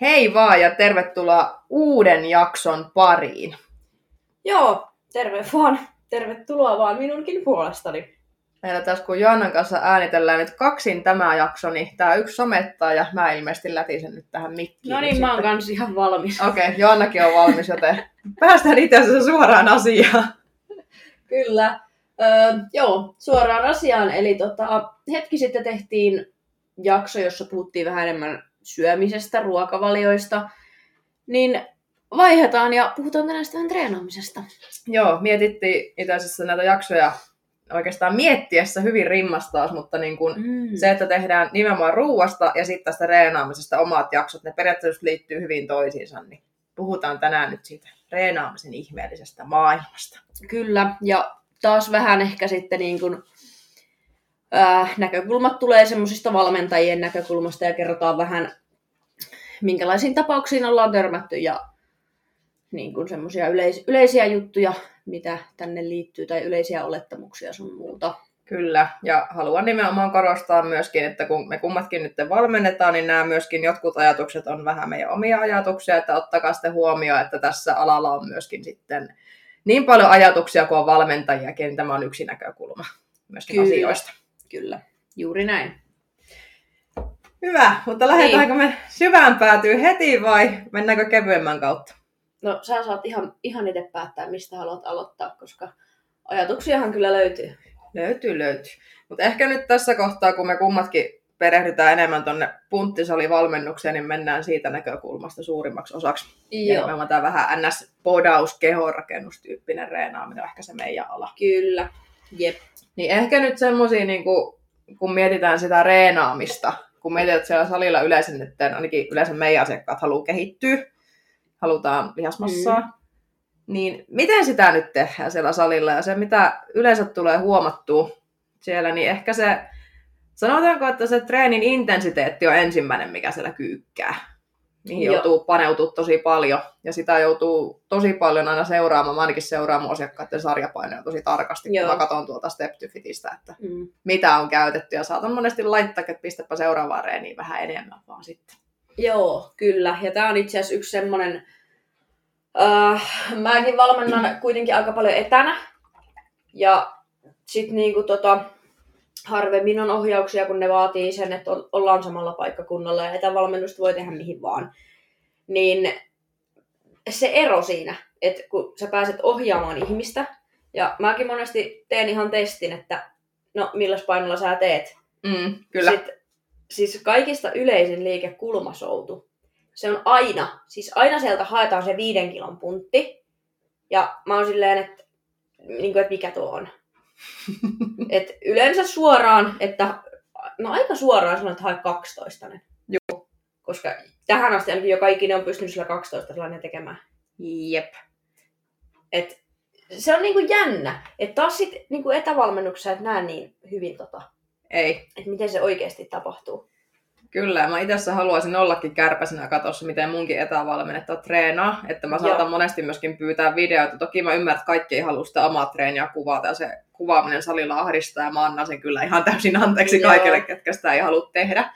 Hei vaan ja tervetuloa uuden jakson pariin. Joo, terve vaan. Tervetuloa vaan minunkin puolestani. Meillä tässä kun Joannan kanssa äänitellään nyt kaksin tämä jakso, niin tämä yksi somettaa ja mä ilmeisesti lätisen nyt tähän mikkiin. No niin, mä oon kans ihan valmis. Okei, okay, Joannakin on valmis, joten päästään itse asiassa suoraan asiaan. Kyllä. Öö, joo, suoraan asiaan. Eli tota, hetki sitten tehtiin jakso, jossa puhuttiin vähän enemmän syömisestä, ruokavalioista. Niin vaihdetaan ja puhutaan tänään sitten treenaamisesta. Joo, mietittiin itse asiassa näitä jaksoja oikeastaan miettiessä hyvin rimmastaa, mutta niin kun mm. se, että tehdään nimenomaan ruuasta ja sitten tästä reenaamisesta omat jaksot, ne periaatteessa liittyy hyvin toisiinsa, niin puhutaan tänään nyt siitä reenaamisen ihmeellisestä maailmasta. Kyllä, ja taas vähän ehkä sitten niin kun, äh, näkökulmat tulee semmoisista valmentajien näkökulmasta ja kerrotaan vähän, minkälaisiin tapauksiin ollaan törmätty ja niin kuin semmoisia yleis- yleisiä juttuja, mitä tänne liittyy, tai yleisiä olettamuksia sun muuta. Kyllä, ja haluan nimenomaan korostaa myöskin, että kun me kummatkin nyt valmennetaan, niin nämä myöskin jotkut ajatukset on vähän meidän omia ajatuksia, että ottakaa sitten huomioon, että tässä alalla on myöskin sitten niin paljon ajatuksia kuin on valmentajiakin, niin tämä on yksi näkökulma myöskin Kyllä. asioista. Kyllä, juuri näin. Hyvä, mutta lähdetäänkö niin. me syvään päätyy heti vai mennäänkö kevyemmän kautta? No sä saat ihan, ihan itse päättää, mistä haluat aloittaa, koska ajatuksiahan kyllä löytyy. Löytyy, löytyy. Mutta ehkä nyt tässä kohtaa, kun me kummatkin perehdytään enemmän tuonne punttisalivalmennukseen, niin mennään siitä näkökulmasta suurimmaksi osaksi. Joo. Ja me tämä vähän ns-podaus, kehorakennustyyppinen reenaaminen on ehkä se meidän ala. Kyllä. Jep. Niin ehkä nyt semmoisia, niin kun mietitään sitä reenaamista, kun mietitään, että siellä salilla yleensä nyt, ainakin yleensä meidän asiakkaat haluaa kehittyä, halutaan lihasmassaa, mm. niin miten sitä nyt tehdään siellä salilla? Ja se, mitä yleensä tulee huomattua siellä, niin ehkä se, sanotaanko, että se treenin intensiteetti on ensimmäinen, mikä siellä kyykkää. Mihin Joo. joutuu paneutumaan tosi paljon. Ja sitä joutuu tosi paljon aina seuraamaan. Mä ainakin seuraamaan asiakkaiden sarjapainoja tosi tarkasti, Joo. kun mä katson tuolta Step to Fitistä, että Mm. mitä on käytetty. Ja saatan monesti laittaa, että pistäpä seuraavaan reeniin vähän enemmän vaan sitten. Joo, kyllä. Ja tämä on itse asiassa yksi semmoinen, äh, mäkin valmennan kuitenkin aika paljon etänä. Ja sitten niinku tota, harvemmin on ohjauksia, kun ne vaatii sen, että ollaan samalla paikkakunnalla ja etävalmennusta voi tehdä mihin vaan. Niin se ero siinä, että kun sä pääset ohjaamaan ihmistä, ja mäkin monesti teen ihan testin, että no milläs painolla sä teet, Mm, kyllä. Sitten, siis kaikista yleisin liike kulmasoutu. Se on aina, siis aina sieltä haetaan se viiden kilon puntti. Ja mä oon silleen, että, niin kuin, että mikä tuo on. Et yleensä suoraan, että no aika suoraan sanon, että hae 12. Joo. Koska tähän asti ainakin joka ikinen on pystynyt sillä 12 sellainen tekemään. Jep. Et se on niinku jännä. Että taas sit niinku etävalmennuksessa et näe niin hyvin tota, Ei. että miten se oikeasti tapahtuu. Kyllä, mä itse haluaisin ollakin kärpäsenä katossa, miten munkin etävalmennetta treenaa. Että mä saatan Joo. monesti myöskin pyytää videoita. Toki mä ymmärrän, että kaikki ei halua sitä omaa treeniä kuvata ja se kuvaaminen salilla ahdistaa ja mä annan sen kyllä ihan täysin anteeksi Joo. kaikille, ketkä sitä ei halua tehdä.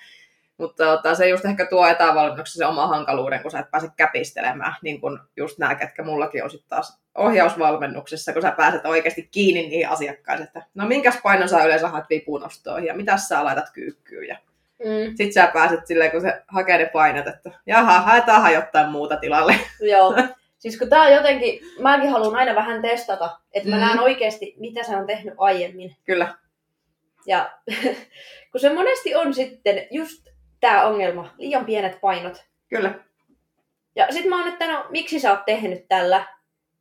Mutta tota, se just ehkä tuo etävalmennuksessa se oma hankaluuden, kun sä et pääse käpistelemään, niin kuin just nämä, ketkä mullakin on sitten taas ohjausvalmennuksessa, kun sä pääset oikeasti kiinni niihin asiakkaisiin, että no minkäs painon sä yleensä haet vipunostoihin ja mitä sä laitat kyykkyyn ja Mm. sitten sä pääset silleen, kun se hakee ne painot, että jaha, haetaanhan jotain muuta tilalle. Joo. Siis kun tää on jotenkin, mäkin haluan aina vähän testata, että mä Mm. näen oikeasti, mitä se on tehnyt aiemmin. Kyllä. Ja kun se monesti on sitten just tää ongelma, liian pienet painot. Kyllä. Ja sit mä oon, että no, miksi sä oot tehnyt tällä?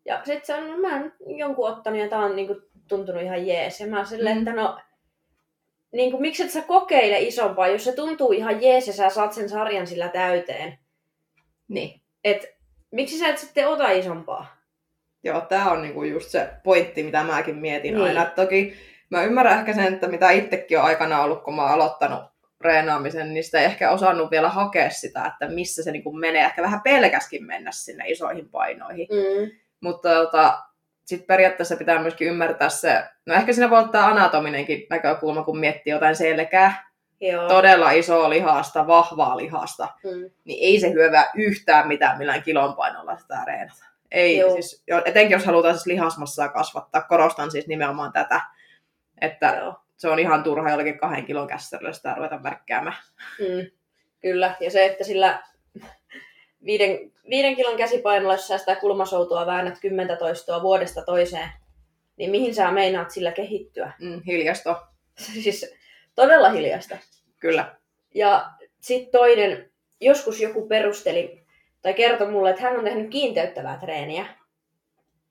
Ja sit se on, no, mä oon jonkun ottanut ja tää on niinku tuntunut ihan jees. Ja mä oon silleen, Mm. että no, niin kuin, miksi et sä kokeile isompaa, jos se tuntuu ihan jees ja sä saat sen sarjan sillä täyteen. Niin. Et miksi sä et sitten ota isompaa? Joo, tämä on niinku just se pointti, mitä mäkin mietin Niin. aina. Et toki mä ymmärrän ehkä sen, että mitä itsekin on aikana ollut, kun mä oon aloittanut reenaamisen, niin sitä ei ehkä osannut vielä hakea sitä, että missä se niinku menee. Ehkä vähän pelkäskin mennä sinne isoihin painoihin. Mm. Mutta tota, sitten periaatteessa pitää myöskin ymmärtää se, no ehkä siinä voi olla tämä anatominenkin näkökulma, kun miettii jotain selkää, Joo. todella isoa lihasta, vahvaa lihasta, Mm. niin ei se hyövää yhtään mitään millään kilon painolla sitä reenata. Ei, Joo. siis, etenkin jos halutaan siis lihasmassaa kasvattaa, korostan siis nimenomaan tätä, että Joo. se on ihan turha jollakin kahden kilon kässäryllä sitä ruveta märkkäämään. Mm. Kyllä, ja se, että sillä viiden, viiden kilon käsipainolla, jos sä sitä kulmasoutua väännät kymmentä toistoa vuodesta toiseen, niin mihin sä meinaat sillä kehittyä? Mm, hiljasto, siis todella hiljasta. kyllä. Ja sitten toinen, joskus joku perusteli tai kertoi mulle, että hän on tehnyt kiinteyttävää treeniä.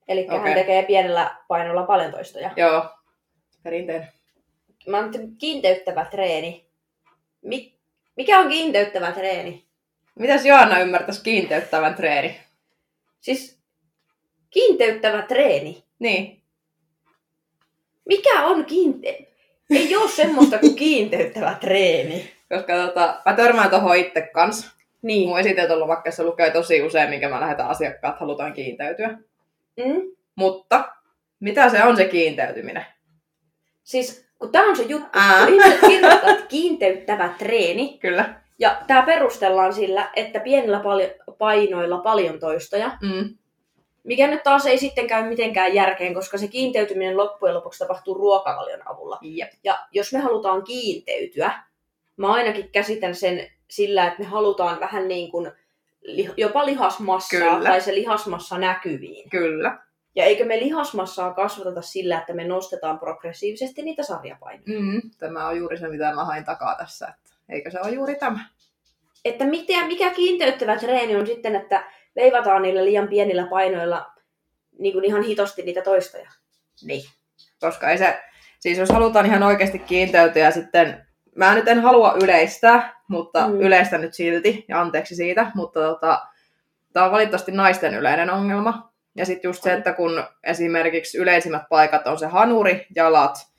Eli okay. hän tekee pienellä painolla paljon toistoja. Joo, perinteinen. Mä oon kiinteyttävä treeni. Mik, mikä on kiinteyttävä treeni? Mitäs Joanna ymmärtäisi kiinteyttävän treeni? Siis kiinteyttävä treeni. Niin, Mikä on kiinte... Ei ole semmoista kuin kiinteyttävä treeni. koska tota, mä törmään tuohon itse kanssa. Niin. Mun esitelty lomakkeessa lukee tosi usein, minkä mä lähetän asiakkaat, halutaan kiinteytyä. Mm? Mutta mitä se on se kiinteytyminen? Siis kun tää on se juttu, Ää. kun ihmiset kiinteyttävä treeni, Kyllä. Ja tämä perustellaan sillä, että pienillä pali- painoilla paljon toistoja, Mm. mikä nyt taas ei sitten käy mitenkään järkeen, koska se kiinteytyminen loppujen lopuksi tapahtuu ruokavalion avulla. Jep. Ja jos me halutaan kiinteytyä, mä ainakin käsitän sen sillä, että me halutaan vähän niin kuin li- jopa lihasmassaa Kyllä. tai se lihasmassa näkyviin. Kyllä. Ja eikö me lihasmassaa kasvateta sillä, että me nostetaan progressiivisesti niitä sarjapainoja? Mm. Tämä on juuri se, mitä mä hain takaa tässä. Että eikö se ole juuri tämä? että mitä, mikä kiinteyttävä treeni on sitten, että veivataan niillä liian pienillä painoilla niin kuin ihan hitosti niitä toistoja. Niin. Koska ei se, siis jos halutaan ihan oikeasti kiinteytyä ja sitten, mä nyt en halua yleistää, mutta Mm. yleistä nyt silti, ja anteeksi siitä, mutta tota, tämä on valitettavasti naisten yleinen ongelma. Ja sitten just se, että kun esimerkiksi yleisimmät paikat on se hanuri, jalat,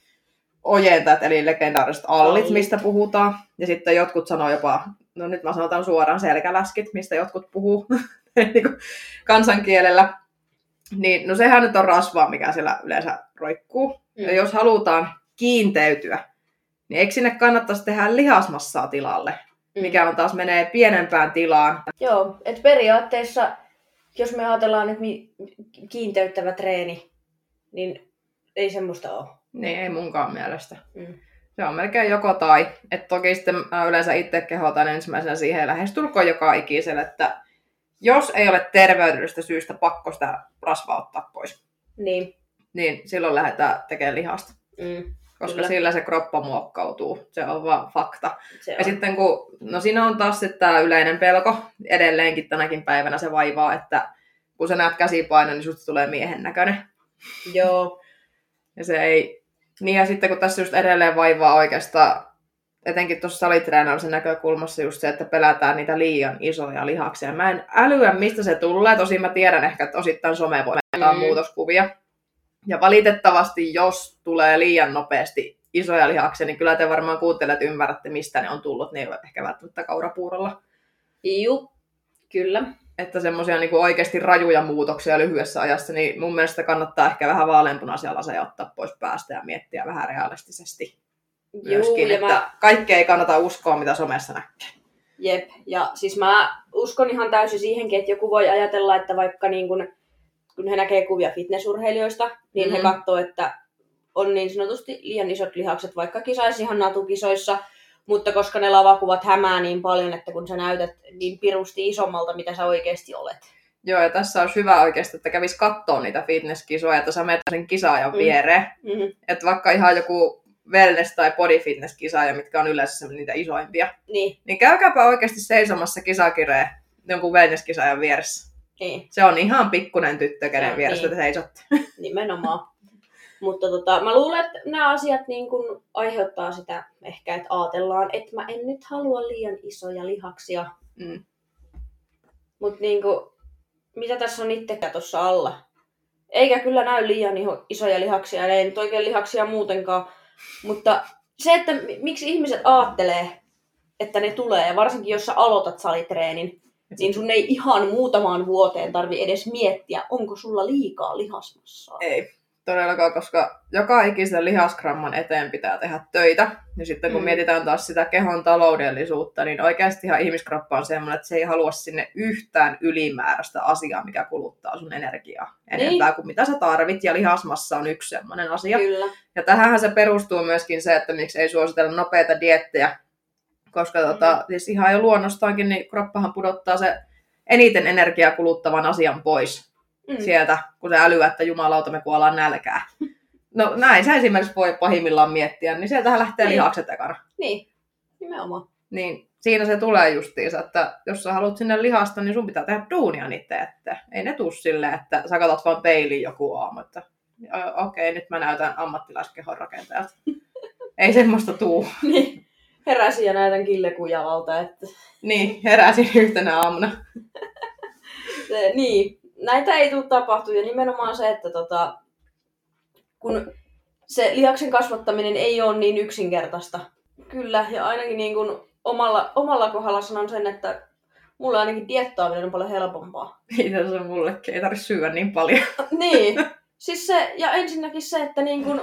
ojentajat, eli legendaariset allit, mistä puhutaan. Ja sitten jotkut sanoo jopa, no nyt mä sanotaan suoraan selkäläskit, mistä jotkut puhuu niin kansankielellä. Niin, no sehän nyt on rasvaa, mikä siellä yleensä roikkuu. Mm. Ja jos halutaan kiinteytyä, niin eikö sinne kannattaisi tehdä lihasmassaa tilalle, Mm. mikä on taas menee pienempään tilaan. Joo, että periaatteessa, jos me ajatellaan, että kiinteyttävä treeni, niin ei semmoista ole. Niin ei munkaan mielestä. Mm. Se on melkein joko tai. Et toki sitten mä yleensä itse kehotan ensimmäisenä siihen lähestulkoon joka ikiselle, että jos ei ole terveydellisestä syystä pakko sitä rasvaa ottaa pois, Niin. niin silloin lähdetään tekemään lihasta. Mm. Koska Kyllä. sillä se kroppa muokkautuu. Se on vaan fakta. Se Ja on. sitten kun, no siinä on taas sitten tämä yleinen pelko, edelleenkin tänäkin päivänä se vaivaa, että kun sä näet käsipainon, niin susta tulee miehen näköinen. Joo. Ja se ei, niin ja sitten kun tässä just edelleen vaivaa oikeastaan, etenkin tuossa salitreenaamisen näkökulmassa just se, että pelätään niitä liian isoja lihaksia. Mä en älyä, mistä se tulee. Tosin mä tiedän ehkä, että osittain some voi mm. Muutoskuvia. Ja valitettavasti, jos tulee liian nopeasti isoja lihaksia, niin kyllä te varmaan kuuntelet ymmärrätte, mistä ne on tullut. Ne ei ole ehkä välttämättä kaurapuurolla. Juu. Kyllä. Että semmoisia niin oikeasti rajuja muutoksia lyhyessä ajassa, niin mun mielestä kannattaa ehkä vähän vaaleanpunaisia laseja ottaa pois päästä ja miettiä vähän realistisesti Juu, myöskin, ja että mä, kaikkea ei kannata uskoa, mitä somessa näkee. Jep, ja siis mä uskon ihan täysin siihenkin, että joku voi ajatella, että vaikka niin kun, kun he näkee kuvia fitnessurheilijoista, niin mm. he katsoo, että on niin sanotusti liian isot lihakset, vaikka kisaisi ihan natukisoissa, mutta koska ne lavakuvat hämää niin paljon, että kun sä näytät niin pirusti isommalta, mitä sä oikeasti olet. Joo, ja tässä olisi hyvä oikeasti, että kävis katsoa niitä fitnesskisoja, että sä menet sen kisaajan Mm. viereen. Mm-hmm. Että vaikka ihan joku wellness- tai body fitness kisaaja, mitkä on yleensä niitä isoimpia, Niin, niin käykääpä oikeasti seisomassa kisakireen jonkun wellness-kisaajan vieressä. niin, Se on ihan pikkunen tyttö, kenen vieressä niin. te seisotte. nimenomaan. Mutta tota, mä luulen, että nämä asiat niin kun aiheuttaa sitä ehkä, että ajatellaan, että mä en nyt halua liian isoja lihaksia. Mm. Mutta niinku, mitä tässä on itse tuossa alla? Eikä kyllä näy liian isoja lihaksia, ei nyt oikein lihaksia muutenkaan. Mutta se, että mi- miksi ihmiset aattelee, että ne tulee, ja varsinkin jos sä aloitat salitreenin, niin sun ei ihan muutamaan vuoteen tarvi edes miettiä, onko sulla liikaa lihasmassaa. Ei. Todellakaan, koska joka ikisen lihasgramman eteen pitää tehdä töitä. Ja sitten kun Mm. mm. mietitään taas sitä kehon taloudellisuutta, niin oikeastihan ihmiskroppa on semmoinen, että se ei halua sinne yhtään ylimääräistä asiaa, mikä kuluttaa sun energiaa enempää Niin. kuin mitä sä tarvit. Ja lihasmassa on yksi semmoinen asia. Kyllä. Ja tähän se perustuu myöskin se, että miksi ei suositella nopeita diettejä, koska tota, siis ihan jo luonnostaankin niin kroppahan pudottaa se eniten energiaa kuluttavan asian pois Mm. sieltä, kun se älyää, että jumalauta me kuollaan nälkää. No näin sä esimerkiksi voi pahimmillaan miettiä, niin sieltähän lähtee Niin. lihakset ekana. Niin, nimenomaan. Niin siinä se tulee justiinsa, että jos sä haluat sinne lihasta, niin sun pitää tehdä duunia niitä eteen. Ei ne tuu silleen, että sä katsot vaan peiliin joku aamu, että "Ö, okei, nyt mä näytän ammattilaiskehon rakentajalta. Ei semmoista tuu. Niin. Heräsin ja näytän killekujalalta, että Niin, heräsin yhtenä aamuna. se, niin, näitä ei tule tapahtua ja nimenomaan se, että tota, kun se lihaksen kasvattaminen ei ole niin yksinkertaista. Kyllä, ja ainakin niin kuin omalla, omalla kohdalla sanon sen, että mulle ainakin diettaaminen on paljon helpompaa. Itse asiassa mullekin ei tarvitse syödä niin paljon. niin, siis se, ja ensinnäkin se, että niin kuin,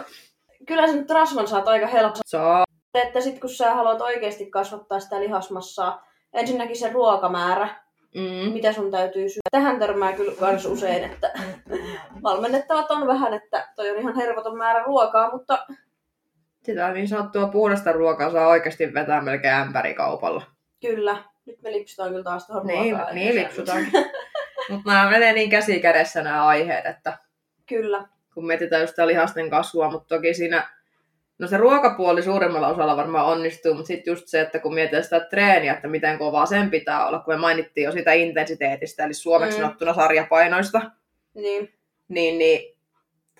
kyllä sen rasvan saat aika helposti. Saa. Että sit kun sä haluat oikeasti kasvattaa sitä lihasmassaa, ensinnäkin se ruokamäärä, Mm. mitä sun täytyy syödä. Tähän törmää kyllä kans usein, että valmennettavat on vähän, että toi on ihan hervoton määrä ruokaa, mutta Sitä niin sanottua puhdasta ruokaa saa oikeasti vetää melkein ämpärikaupalla. kyllä, nyt me lipsutaan kyllä taas tuohon Niin, ruokaan. niin lipsutaankin. Mutta nämä menee niin käsi kädessä nämä aiheet, että Kyllä, kun mietitään just sitä lihasten kasvua, mutta toki siinä, no se ruokapuoli suurimmalla osalla varmaan onnistuu, mutta sitten just se, että kun mietitään sitä treeniä, että miten kovaa sen pitää olla, kun me mainittiin jo sitä intensiteetistä, eli suomeksi Mm. sanottuna sarjapainoista, niin, niin, niin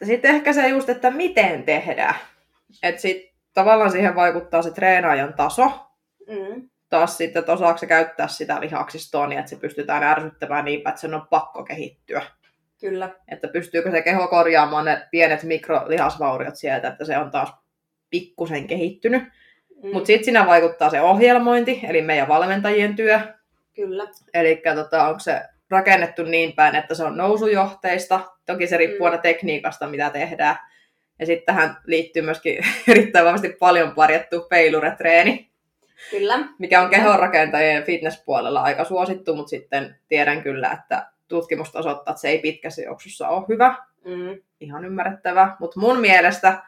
sitten ehkä se just, että miten tehdään. Että sitten tavallaan siihen vaikuttaa se treenaajan taso, mm, taas sitten, että osaako se käyttää sitä lihaksistoa niin, että se pystytään ärsyttämään niin että sen on pakko kehittyä. kyllä, Että pystyykö se keho korjaamaan ne pienet mikrolihasvauriot sieltä, että se on taas pikkusen kehittynyt. mm, Mutta sitten siinä vaikuttaa se ohjelmointi, eli meidän valmentajien työ. kyllä, Eli tota, onko se rakennettu niin päin, että se on nousujohteista. Toki se riippuu Mm. aina tekniikasta, mitä tehdään. Ja sitten tähän liittyy myöskin erittäin vahvasti paljon parjattu peiluretreeni, kyllä, mikä on kehonrakentajien fitnesspuolella aika suosittu, mutta sitten tiedän kyllä, että tutkimusta osoittaa, että se ei pitkässä juoksussa ole hyvä. mm, Ihan ymmärrettävä. Mutta mun mielestä,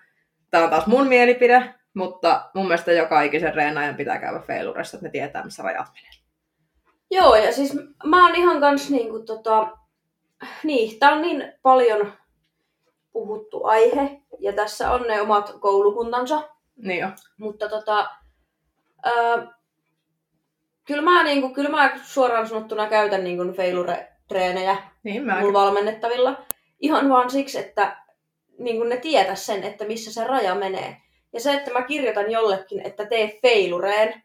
tämä on taas mun mielipide, mutta mun mielestä joka ikisen reenaajan pitää käydä feiluressa, että ne tietää, missä rajat menee. Joo, ja siis mä oon ihan kans niinku tota, niin, tää on niin paljon puhuttu aihe, ja tässä on ne omat koulukuntansa, Niin jo. mutta tota, ää, kyllä mä, niinku, kyllä mä suoraan sanottuna käytän niinku failure-treenejä Niin mulla valmennettavilla. Ihan vaan siksi, että niin ne tietä sen, että missä se raja menee. Ja se, että mä kirjoitan jollekin, että tee feilureen,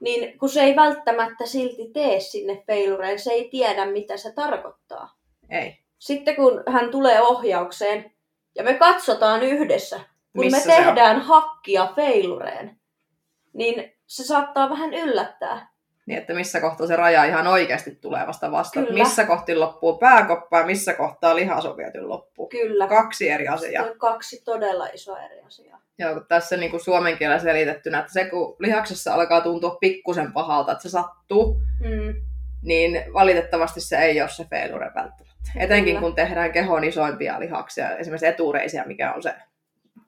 niin kun se ei välttämättä silti tee sinne feilureen, se ei tiedä, mitä se tarkoittaa. Ei. Sitten kun hän tulee ohjaukseen ja me katsotaan yhdessä, kun Missä me on? tehdään hakkia feilureen, niin se saattaa vähän yllättää. Niin, että missä kohtaa se raja ihan oikeasti tulee vasta vastaan. Kyllä. Missä kohti loppuu pääkoppa ja missä kohtaa lihas on viety loppuun. Kyllä. Kaksi eri asiaa. On kaksi todella isoa eri asiaa. Joo, kun tässä niin kuin suomen kielellä selitettynä, että se kun lihaksessa alkaa tuntua pikkusen pahalta, että se sattuu, Mm. niin valitettavasti se ei ole se failure välttämättä. Etenkin Kyllä. kun tehdään kehon isoimpia lihaksia, esimerkiksi etureisiä, mikä on se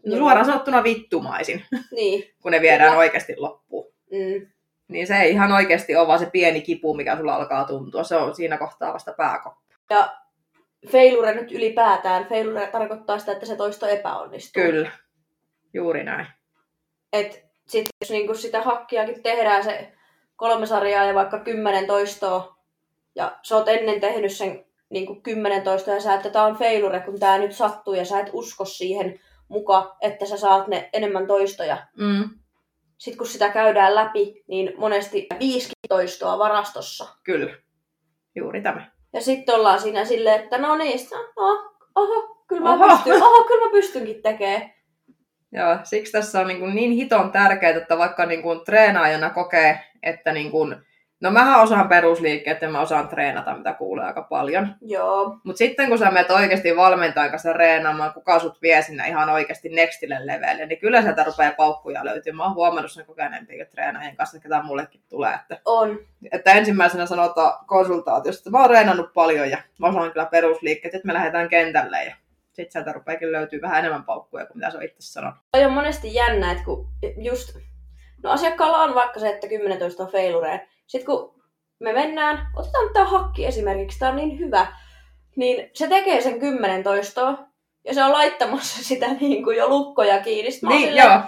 no, suoraan sanottuna vittumaisin, Niin. kun ne viedään Kyllä. oikeasti loppuun. Mm. Niin se ei ihan oikeasti ole vaan se pieni kipu, mikä sulla alkaa tuntua. Se on siinä kohtaa vasta pääkoppa. Ja failure nyt ylipäätään, failure tarkoittaa sitä, että se toisto epäonnistuu. Kyllä, juuri näin. Et sit, jos niinku sitä hakkiakin tehdään se kolme sarjaa ja vaikka kymmenen toistoa, ja sä oot ennen tehnyt sen niinku kymmenen toistoa ja sä, että tää on failure, kun tää nyt sattuu ja sä et usko siihen muka, että sä saat ne enemmän toistoja. Mm, Sitten kun sitä käydään läpi, niin monesti viisi toistoa varastossa. kyllä, juuri tämä. Ja sitten ollaan siinä silleen, että no niin, no, oho, kyllä mä Oho. pystyn, oho, kyllä mä pystynkin tekemään. Joo, siksi tässä on niin, kuin niin hiton tärkeää, että vaikka niin kuin treenaajana kokee, että niin kuin, No mähän osaan perusliikkeet ja mä osaan treenata, mitä kuulee aika paljon. Joo. Mutta sitten kun sä menet oikeasti valmentajan kanssa reenaamaan, kuka sut vie sinne ihan oikeasti nextille levelille, niin kyllä sieltä rupeaa paukkuja löytymään. Mä oon huomannut sen kokeneempien treenaajien kanssa, ketä mullekin tulee. Että, On. että ensimmäisenä sanotaan konsultaatiosta, että mä oon reenannut paljon ja mä osaan kyllä perusliikkeet, että me lähdetään kentälle ja sitten sieltä rupeakin löytyy vähän enemmän paukkuja kuin mitä se on itse sanonut. Toi on monesti jännä, että kun just... No asiakkaalla on vaikka se, että 10 on failureen. Sitten kun me mennään, otetaan tämä hakki esimerkiksi, tämä on niin hyvä, niin se tekee sen 10 toistoa, ja se on laittamassa sitä niin kuin jo lukkoja kiinni. Sitten Niin, silleen, joo.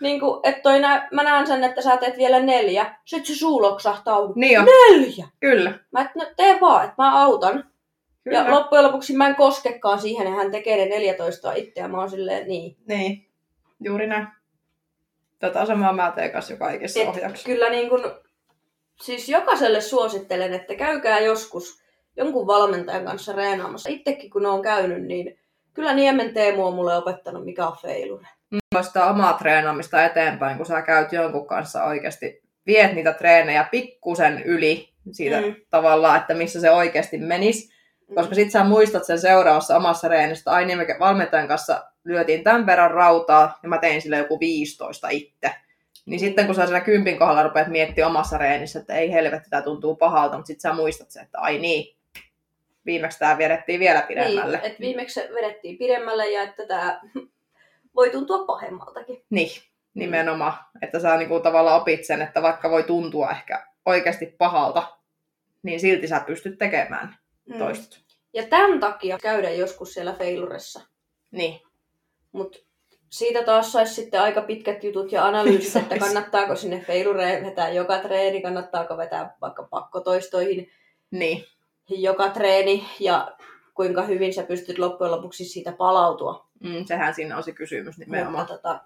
Niin kuin, että toi nä- mä näen sen, että sä teet vielä neljä. Sitten se suu loksahtaa. Niin jo, Neljä! kyllä. Mä et, no tee vaan, että mä autan. kyllä. Ja loppujen lopuksi mä en koskekaan siihen, ja hän tekee ne 14 itse, ja mä oon silleen, niin. Niin, juuri näin. Tätä samaa mä teen kanssa jo kaikissa Et ohjauksissa. kyllä niin kun, siis jokaiselle suosittelen, että käykää joskus jonkun valmentajan kanssa reenaamassa. Itsekin kun on käynyt, niin kyllä Niemen Teemu on mulle opettanut, mikä on failure. Mulla sitä omaa treenaamista eteenpäin, kun sä käyt jonkun kanssa oikeasti, viet niitä treenejä pikkusen yli siitä Mm. mm. tavallaan, että missä se oikeasti menisi. Koska sit sä muistat sen seuraavassa omassa reenistä, ai niin me valmentajan kanssa lyötiin tämän verran rautaa ja mä tein sille joku 15 itse. Niin sitten kun sä siinä kympin kohdalla rupeat miettimään omassa reenissä, että ei helvetti, tämä tuntuu pahalta, mutta sitten sä muistat sen, että ai niin, viimeksi tämä vedettiin vielä pidemmälle. Niin, että viimeksi se vedettiin pidemmälle ja että tämä voi tuntua pahemmaltakin. Niin, nimenomaan. Että sä niinku tavallaan opit sen, että vaikka voi tuntua ehkä oikeasti pahalta, niin silti sä pystyt tekemään Mm. toistot. Ja tämän takia käydä joskus siellä failuressa. Niin. Mutta siitä taas saisi sitten aika pitkät jutut ja analyysit, että kannattaako sinne failureen vetää joka treeni, kannattaako vetää vaikka pakkotoistoihin Niin, joka treeni ja kuinka hyvin sä pystyt loppujen lopuksi siitä palautua. mm, sehän siinä on se kysymys nimenomaan. Mutta, tota,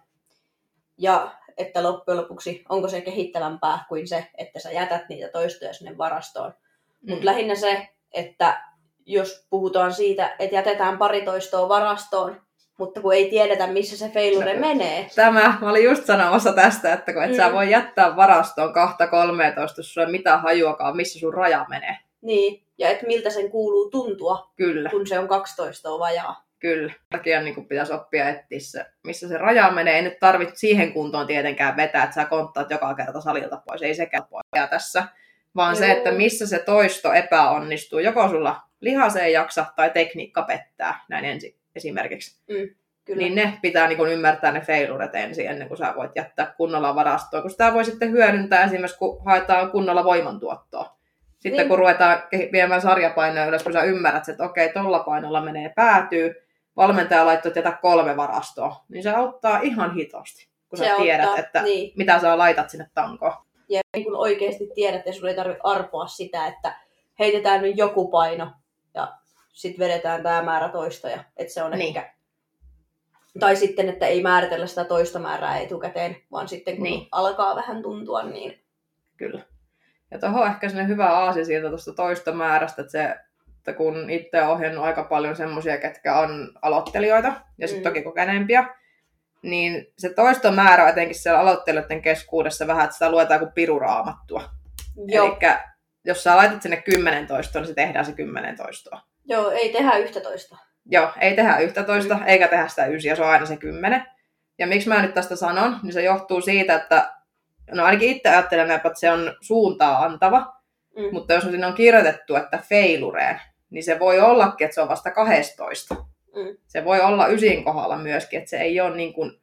ja että loppujen lopuksi onko se kehittävämpää kuin se, että sä jätät niitä toistoja sinne varastoon. Mm. Mutta lähinnä se, että jos puhutaan siitä, että jätetään pari toistoa varastoon, mutta kun ei tiedetä, missä se failure No. menee. Tämä, mä olin just sanomassa tästä, että kun et Mm. sä voi jättää varastoon kahta 13, jos sulla ei mitään hajuakaan, missä sun raja menee. Niin, ja että miltä sen kuuluu tuntua, Kyllä, kun se on 12 vajaa. kyllä. Takia niin pitäisi oppia etsiä se, missä se raja menee. Ei nyt tarvitse siihen kuntoon tietenkään vetää, että sä konttaat joka kerta salilta pois. Ei sekään pois tässä. Vaan se, Joo. että missä se toisto epäonnistuu. Joko sulla lihas ei jaksa tai tekniikka pettää, näin ensi, esimerkiksi. Kyllä. Niin ne pitää niin ymmärtää ne feiluret ensin, ennen kuin sä voit jättää kunnolla varastoon. Kun sitä voi sitten hyödyntää esimerkiksi, kun haetaan kunnolla voimantuottoa. Sitten Niin. kun ruvetaan viemään sarjapainoja ylös, kun sä ymmärrät, että okei, tuolla painolla menee päätyy, valmentaja laittoi, että jätä kolme varastoa, niin se auttaa ihan hitosti, kun Se sä tiedät, auttaa, että niin. mitä sä laitat sinne tankoon. Ja niin kun oikeasti tiedät, ja sulla ei tarvitse arpoa sitä, että heitetään nyt joku paino ja sitten vedetään tämä määrä toistoja. Että se on Niin. ehkä... Tai sitten, että ei määritellä sitä toistomäärää etukäteen, vaan sitten kun Niin. alkaa vähän tuntua, niin Kyllä. Ja tuohon ehkä sinne hyvä aasi siitä tuosta toista määrästä, että, se, että kun itse olen ohjannut aika paljon semmoisia, ketkä on aloittelijoita ja sitten Mm. toki kokeneempia, niin se toistomäärä on etenkin siellä aloittelijoiden keskuudessa vähän, että sitä luetaan kuin piruraamattua. Eli jos sä laitat sinne 10 toistoa, niin se tehdään se 10 toistoa. Joo, ei tehdä yhtä toista. Joo, ei tehdä 11, Mm. eikä tehdä sitä ysiä, se on aina se 10. Ja miksi mä nyt tästä sanon, niin se johtuu siitä, että no ainakin itse ajattelen, että se on suuntaa antava, Mm. mutta jos sinne on kirjoitettu, että failureen, niin se voi ollakin, että se on vasta 12. Mm. Se voi olla ysin kohdalla myöskin, että se ei ole niin kuin,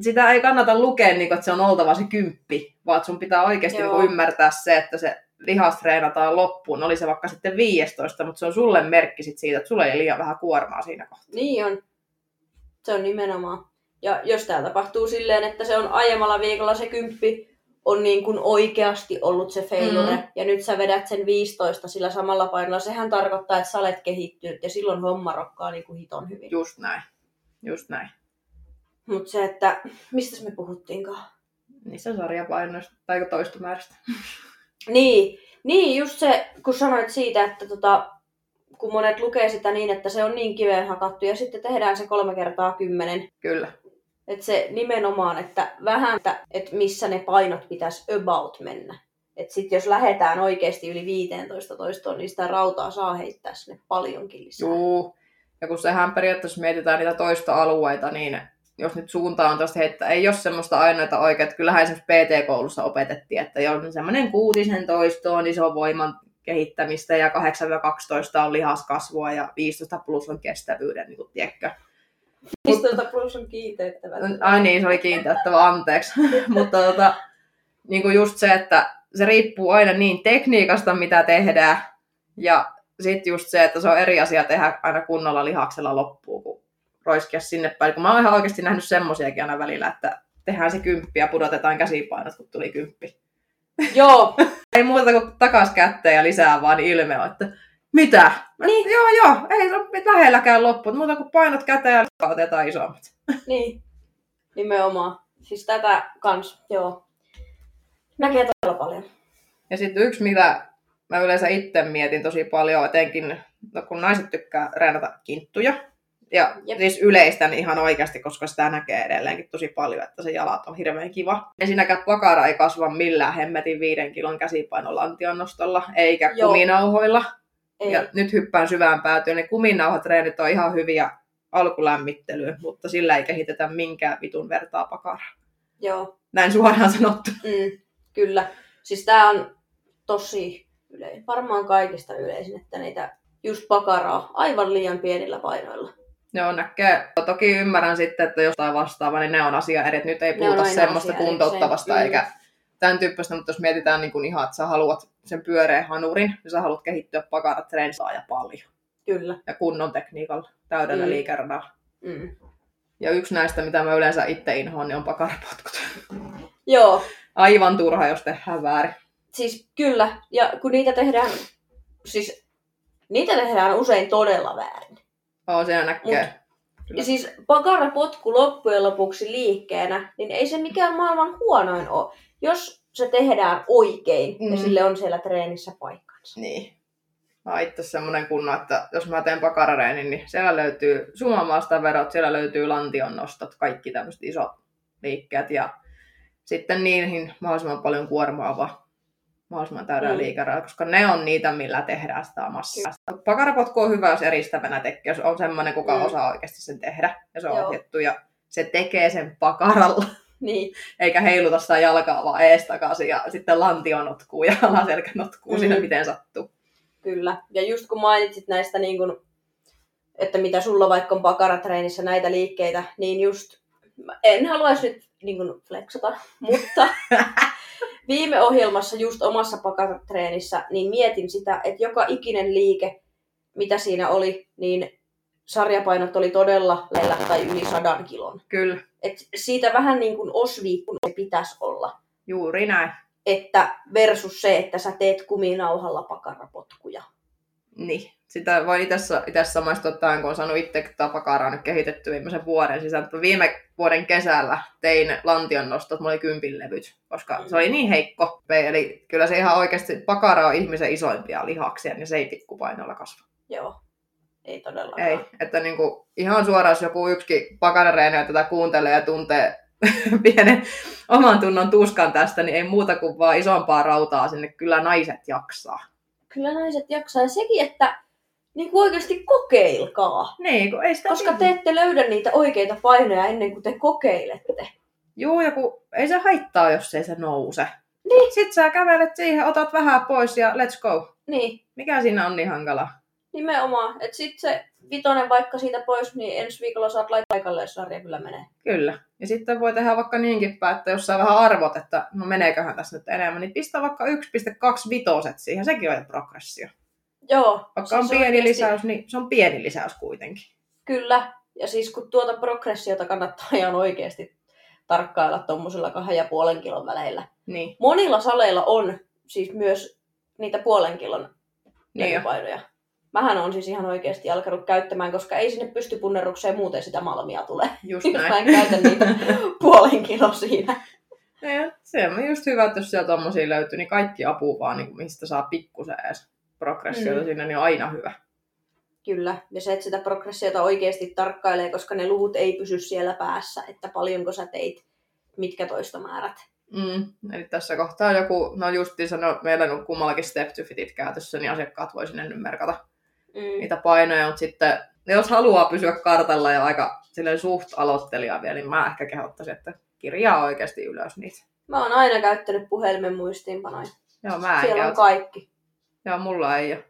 sitä ei kannata lukea, niin kuin, että se on oltava se kymppi, vaan sun pitää oikeasti niin Joo. kuin ymmärtää se, että se lihas treenataan loppuun. Oli se vaikka sitten 15, mutta se on sulle merkki sit siitä, että sulle ei liian vähän kuormaa siinä kohtaa. Niin on. Se on nimenomaan. Ja jos tämä tapahtuu silleen, että se on aiemmalla viikolla se kymppi on niin kuin oikeasti ollut se failure, Mm. ja nyt sä vedät sen 15 sillä samalla painolla, sehän tarkoittaa, että sä olet kehittynyt, ja silloin homma rokkaa niin kuin hiton hyvin. Just näin. Just näin. Mutta se, että mistä me puhuttiinkaan? Niissä sarjapainoista tai toistomäärästä. Niin, niin, just se, kun sanoit siitä, että tota, kun monet lukee sitä niin, että se on niin kiveen hakattu, ja sitten tehdään se kolme kertaa kymmenen, Kyllä. Että se nimenomaan, että vähän, että, että missä ne painot pitäisi about mennä. Että sitten jos lähdetään oikeasti yli 15 toistoon, niin sitä rautaa saa heittää sinne paljonkin lisää. Juu. Ja kun sehän periaatteessa mietitään niitä toistoalueita, niin jos nyt suunta on tästä heittää, ei ole semmoista ainoita että kyllähän esimerkiksi PT-koulussa opetettiin, että jos on semmoinen kuutisen toisto on iso voiman kehittämistä ja 8-12 on lihaskasvua ja 15 plus on kestävyyden, niin kuin, tiedätkö. 15 plus on kiiteyttävä. Ai niin, se oli kiinteättävä, anteeksi. Mutta tota, niin kuin just se, että se riippuu aina niin tekniikasta, mitä tehdään, ja sitten just se, että se on eri asia tehdä aina kunnolla lihaksella loppuun, kuin roiskia sinne päin. Kun mä oon ihan oikeasti nähnyt semmosiakin aina välillä, että tehdään se kymppi ja pudotetaan käsipainot, kun tuli kymppi. Joo, Ei muuta kuin takas kätteen ja lisää vaan ilme on, että mitä? Mä, Niin. Joo, joo, ei se ole lähelläkään loppu, mutta muuta kuin painot käteen ja otetaan isommat. niin. Nimenomaan. Siis tätä kans, joo. Näkee todella paljon. Ja sitten yksi, mitä mä yleensä itse mietin tosi paljon, etenkin no, kun naiset tykkää reenata kinttuja. Ja Jep. siis yleistän ihan oikeasti, koska sitä näkee edelleenkin tosi paljon, että se jalat on hirveän kiva. Ensinnäkään pakara ei kasva millään hemmetin viiden kilon käsipainon lantion nostolla, eikä Joo. kuminauhoilla. Ei. Ja nyt hyppään syvään päätyyn, niin kuminauhatreenit on ihan hyviä alkulämmittelyyn, mutta sillä ei kehitetä minkään vitun vertaa pakaraa. Joo. Näin suoraan sanottu. Mm, kyllä. Siis tää on tosi yleinen. Varmaan kaikista yleisin, että niitä just pakaraa aivan liian pienillä painoilla. Joo, näkee. Toki ymmärrän sitten, että jostain vastaava, niin ne on asia eri. Nyt ei puhuta semmoista asia kuntouttavasta erikseen. eikä tämän tyyppistä, mutta jos mietitään niin kuin ihan, että sä haluat sen pyöreän hanurin, niin sä haluat kehittyä pakarat treenisaa ja paljon. Kyllä. Ja kunnon tekniikalla, täydellä Mm. mm. liikeradalla. Mm. Ja yksi näistä, mitä mä yleensä itse inhoan, niin on pakarapotkut. Joo, Aivan turha, jos tehdään väärin. siis kyllä. Ja kun niitä tehdään, siis niitä tehdään usein todella väärin. Oo, siinä näkee. Kyllä. Ja siis pakarapotku loppujen lopuksi liikkeenä, niin ei se mikään maailman huonoin ole, jos se tehdään oikein mm. ja sille on siellä treenissä paikkansa. Niin. Mä oon itse semmonen kunno, että jos mä teen pakarareenin, niin siellä löytyy sumamaasta verot, siellä löytyy lantion nostot, kaikki tämmöiset isot liikkeet ja sitten niihin mahdollisimman paljon kuormaava, mahdollisimman täydellä Mm. mm. liikerää, koska ne on niitä, millä tehdään sitä massaa. Pakarapotku on hyvä, jos eristävänä tekee, jos on semmoinen, kuka Mm. mm. osaa oikeasti sen tehdä ja se on Joo. ohjattu ja se tekee sen pakaralla, Niin, eikä heiluta sitä jalkaa vaan eestakaisin ja sitten lantio notkuu ja alaselkä notkuu Mm. mm. siinä miten sattuu. kyllä. Ja just kun mainitsit näistä, niin kun, että mitä sulla vaikka on pakaratreenissä näitä liikkeitä, niin just, mä en haluaisi nyt niin kun flexata, mutta viime ohjelmassa just omassa pakaratreenissä, niin mietin sitä, että joka ikinen liike, mitä siinä oli, niin sarjapainot oli todella lähellä tai yli sadan kilon. Kyllä, Et siitä vähän niin kuin osviikkun se pitäisi olla. juuri näin. Että versus se, että sä teet kuminauhalla pakarapotkuja. Niin. Sitä voi itse samaistua tähän, kun on saanut itse tätä pakaraa nyt kehitetty viimeisen vuoden sisään. Viime vuoden kesällä tein lantion nostot, mulla oli kympin levyt, koska se oli niin heikko. Eli kyllä se ihan oikeasti, pakara on ihmisen isoimpia lihaksia, niin se ei pikkupainolla kasva. Joo, ei todellakaan. Ei, että niin kuin, ihan suoraan, jos joku yksikin pakarareeni tätä kuuntelee ja tuntee pienen oman tunnon tuskan tästä, niin ei muuta kuin vaan isompaa rautaa sinne. Kyllä naiset jaksaa. Kyllä naiset jaksaa. Ja sekin, että niin kuin oikeasti kokeilkaa. Niin, kun ei sitä Koska te ette löydä niitä oikeita painoja ennen kuin te kokeilette. Juu, ja kun ei se haittaa, jos ei se nouse. Niin. Sitten sä kävelet siihen, otat vähän pois ja let's go. Niin, Mikä siinä on niin hankala? Nimenomaan. Että sit se vitonen vaikka siitä pois, niin ensi viikolla saat laittaa paikalle, jos sarja kyllä menee. Kyllä. Ja sitten voi tehdä vaikka niinkin päin, että jos sä vähän arvot, että no meneeköhän tässä nyt enemmän, niin pistä vaikka 1,2 vitoset siihen. Sekin on jo progressio. Joo. Vaikka on siis pieni oikeesti- lisäys, niin se on pieni lisäys kuitenkin. Kyllä. Ja siis kun tuota progressiota kannattaa ihan oikeasti tarkkailla tuommoisilla kahden ja puolen kilon väleillä. Niin. Monilla saleilla on siis myös niitä puolen kilon Niin jo. Mähän on siis ihan oikeasti alkanut käyttämään, koska ei sinne pysty punnerukseen muuten sitä malmia tule. Just Jos mä näin. en käytä niitä puolen kilo siinä. Ja se on just hyvä, että jos sieltä tommosia löytyy, niin kaikki apu vaan, niin mistä saa pikkusen edes progressiota Mm. sinne, niin on aina hyvä. Kyllä. Ja se, että sitä progressiota oikeasti tarkkailee, koska ne luvut ei pysy siellä päässä, että paljonko sä teit, mitkä toistomäärät. Mm. Eli tässä kohtaa joku, no justiin sano, meillä on kummallakin step to fitit käytössä, niin asiakkaat voi sinne nyt merkata Mm. niitä painoja, mutta sitten jos haluaa pysyä kartalla ja aika silleen suht aloittelija vielä, niin mä ehkä kehottaisin, että kirjaa oikeasti ylös niitä. Mä oon aina käyttänyt puhelimen muistiinpanoja. Joo, mä en Siellä on käytä. kaikki. Joo, mulla ei ole.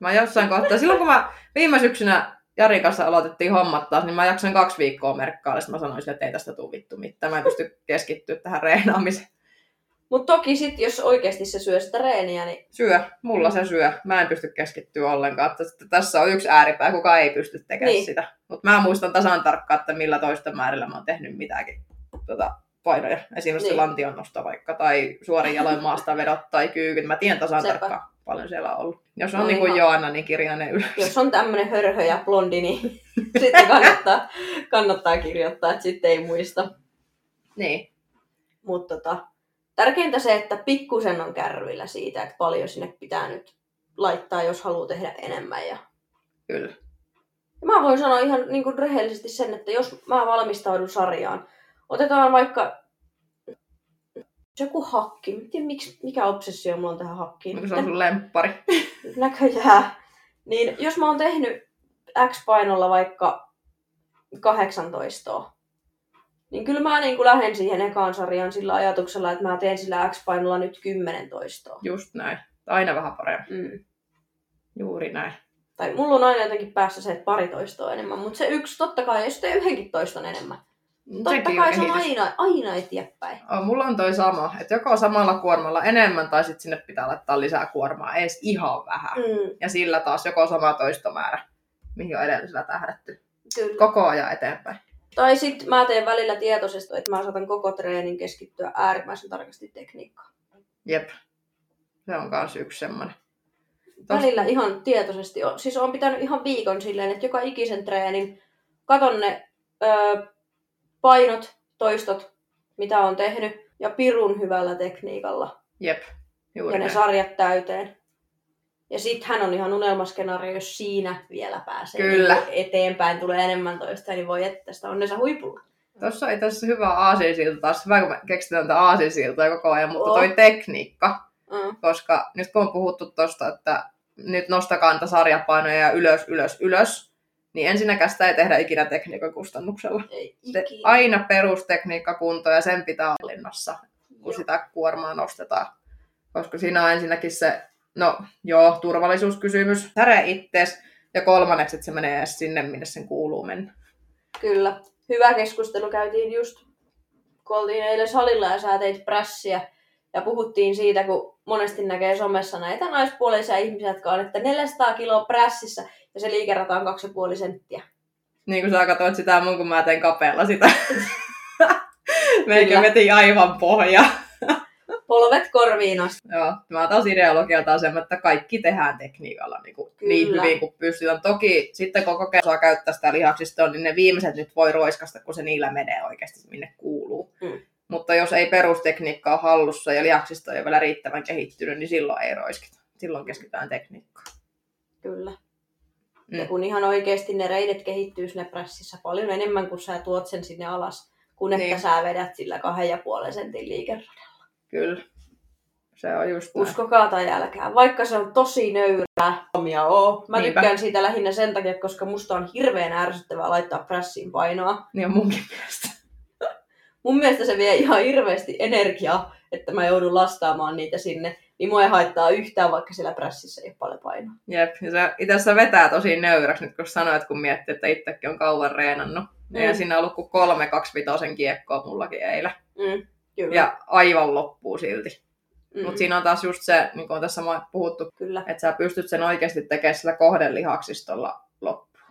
Mä jossain kohtaa, silloin kun mä viime syksynä Jarin kanssa aloitettiin hommat taas, niin mä jaksoin kaksi viikkoa merkkailla, mä sanoin sille, että ei tästä tule vittu mitään, mä en pysty keskittyä tähän reenaamiseen. Mutta toki sit, jos oikeasti se syö sitä reeniä, niin Syö, mulla se syö. Mä en pysty keskittyä ollenkaan. Että tässä on yksi ääripää, kuka ei pysty tekemään Niin. sitä. Mutta mä muistan tasan tarkkaan, että millä toista määrillä mä oon tehnyt mitäkin tota, painoja. Esimerkiksi Niin. lantion nosto vaikka, tai suorin jaloin maasta vedot tai kyykyt. Mä tiedän tasan Sepä. tarkkaan paljon siellä on ollut. Jos on No niin kuin ihan. Joanna, niin kirjaa ne ylös. jos on tämmönen hörhö ja blondi, niin sitten kannattaa, kannattaa kirjoittaa, että sitten ei muista. Niin. Mutta tota, tärkeintä se, että pikkusen on kärryillä siitä, että paljon sinne pitää nyt laittaa, jos haluaa tehdä enemmän. Ja Kyllä. Ja mä voin sanoa ihan niin kuin rehellisesti sen, että jos mä valmistaudun sarjaan, otetaan vaikka joku hakki. Mä en tiedä, miksi, mikä obsessio mulla on tähän hakkiin. Niin se on sun lemppari. Näköjään. Niin jos mä oon tehnyt X-painolla vaikka 18, niin kyllä mä niin kuin lähden siihen ekaan sarjaan sillä ajatuksella, että mä teen sillä X-painolla nyt 10 toistoa. Just näin. Aina vähän paremmin. Mm. Juuri näin. Tai mulla on aina jotenkin päässä se, että pari toistoa enemmän, mutta se yksi, totta kai, jos tee yhdenkin toiston enemmän. Totta Sekin kai se on aina, aina eteenpäin. Oh, mulla on toi sama, että joko samalla kuormalla enemmän tai sitten sinne pitää laittaa lisää kuormaa, edes ihan vähän. Mm, Ja sillä taas joko sama toistomäärä, mihin on edellisellä tähdätty. kyllä. Koko ajan eteenpäin. Tai sitten mä teen välillä tietoisesti, että mä saatan koko treenin keskittyä äärimmäisen tarkasti tekniikkaan. Jep. Se on kans yksi semmonen. Tos- Välillä ihan tietoisesti. Siis on pitänyt ihan viikon silleen, että joka ikisen treenin katon ne ö, painot, toistot, mitä on tehnyt, ja pirun hyvällä tekniikalla. Jep. Juuri ja ne näin. sarjat täyteen. Ja sit hän on ihan unelmaskenaario, jos siinä vielä pääsee Kyllä. niin eteenpäin, tulee enemmän toista, niin voi että tästä onnensa huipulla. Tuossa ei tässä hyvä aasinsilta taas. Hyvä, kun me keksitään tätä aasinsiltaa koko ajan, mutta Oo. toi tekniikka. Mm. Koska nyt kun on puhuttu tosta, että nyt nostakaa niitä sarjapainoja ja ylös, ylös, ylös, niin ensinnäkään sitä ei tehdä ikinä tekniikan kustannuksella. Ei ikinä. aina perustekniikka kunto ja sen pitää olla hallinnassa, kun Joo. sitä kuormaa nostetaan. Koska siinä on ensinnäkin se, no joo, turvallisuuskysymys, säre ittees, ja kolmanneksi, että se menee edes sinne, minne sen kuuluu mennä. Kyllä. Hyvä keskustelu käytiin just, kun oltiin eilen salilla ja sä teit prässiä. Ja puhuttiin siitä, kun monesti näkee somessa näitä naispuolisia ihmisiä, jotka on, että 400 kiloa prässissä ja se liikerata on 2,5 senttiä. Niin kuin sä katsoit sitä mun, kun mä teen kapealla sitä. Meikä veti aivan pohja. Polvet korviin asti. Joo, mä taas ideologialta sen, että kaikki tehdään tekniikalla niin, kuin, niin hyvin kuin pystytään. Toki sitten kun kokee saa käyttää sitä lihaksistoa, niin ne viimeiset nyt voi roiskasta, kun se niillä menee oikeasti minne kuuluu. Mm. Mutta jos ei perustekniikka ole hallussa ja lihaksisto ei ole vielä riittävän kehittynyt, niin silloin ei roiskita. Silloin keskitytään tekniikkaan. Kyllä. Mm. Ja kun ihan oikeasti ne reidet kehittyy sinne prässissä paljon enemmän, kun sä tuot sen sinne alas, kun että Niin. sä vedät sillä kahden ja puolen sentin liikeradalla. Kyllä. Se on just näin. Uskokaa tai älkää, vaikka se on tosi nöyrää. Omia oo. Mä Niinpä. tykkään siitä lähinnä sen takia, koska musta on hirveän ärsyttävää laittaa prässiin painoa. Niin on munkin mielestä. Mun mielestä se vie ihan hirveästi energiaa, että mä joudun lastaamaan niitä sinne. Niin mua ei haittaa yhtään, vaikka siellä prässissä ei ole paljon painoa. Jep, ja se itse asiassa vetää tosi nöyräksi nyt, kun sanoit, kun miettii, että itsekin on kauan reenannut. Mm. Ja siinä on ollut kuin kolme 25 kiekkoa mullakin eilen. Mm, kyllä. Ja aivan loppuu silti. mm. Mutta siinä on taas just se, niin kuin on tässä puhuttu, Kyllä. että sä pystyt sen oikeasti tekemään sillä kohdelihaksistolla loppuun.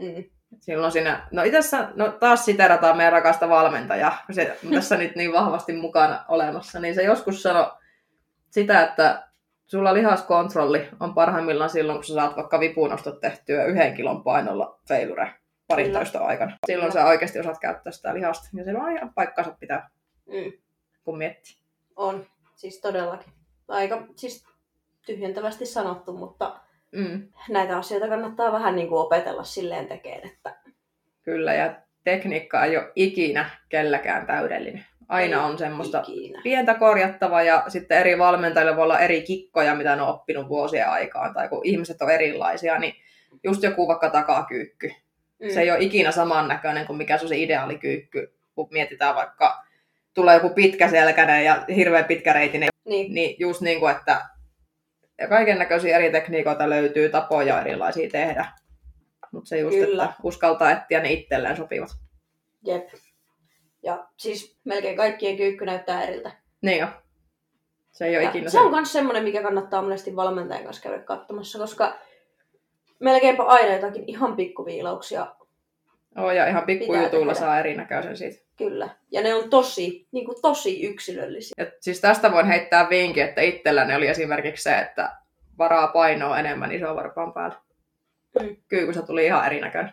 Mm. Silloin siinä, no itse asiassa, no taas siterataan meidän rakasta valmentajaa, kun se on tässä nyt niin vahvasti mukana olemassa, niin se joskus sanoi sitä, että sulla lihaskontrolli on parhaimmillaan silloin, kun sä saat vaikka vipunostot tehtyä yhden kilon painolla feilure parintoista aikana. Silloin Kyllä. sä oikeasti osaat käyttää sitä lihasta. Ja se on ihan paikkansa pitää, Mm. kun miettii. On, siis todellakin. Aika siis tyhjentävästi sanottu, mutta Mm, näitä asioita kannattaa vähän niin kuin opetella silleen tekeen, että kyllä, ja tekniikka ei ole ikinä kelläkään täydellinen. Aina Ei on semmoista Ikinä. pientä korjattavaa ja sitten eri valmentajilla voi olla eri kikkoja, mitä ne on oppinut vuosien aikaan. Tai kun ihmiset on erilaisia, niin just joku vaikka takakyykky. Mm. Se ei ole ikinä samannäköinen kuin mikä se on se ideaalikyykky. Kun mietitään vaikka, tulee joku pitkäselkäinen ja hirveän pitkäreitinen, Niin, niin just niin kuin, että kaiken näköisiä eri tekniikoita löytyy, tapoja erilaisia tehdä. Mutta se just, Kyllä. että uskaltaa etsiä ne itselleen sopivat. jep. Ja siis melkein kaikkien kyykky näyttää eriltä. Niin jo. Se ei ole Ja ikinä se on myös semmoinen, mikä kannattaa monesti valmentajan kanssa käydä katsomassa, koska melkeinpä aina jotakin ihan pikkuviilauksia, Oh, ja ihan pikkujutuilla saa erinäköisen siitä. Kyllä. Ja ne on tosi, niin kuin tosi yksilöllisiä. Et siis tästä voin heittää vinkin, että itselläni oli esimerkiksi se, että varaa painoa enemmän iso varpaan päällä. Mm. Kyykyssä tuli ihan erinäköinen.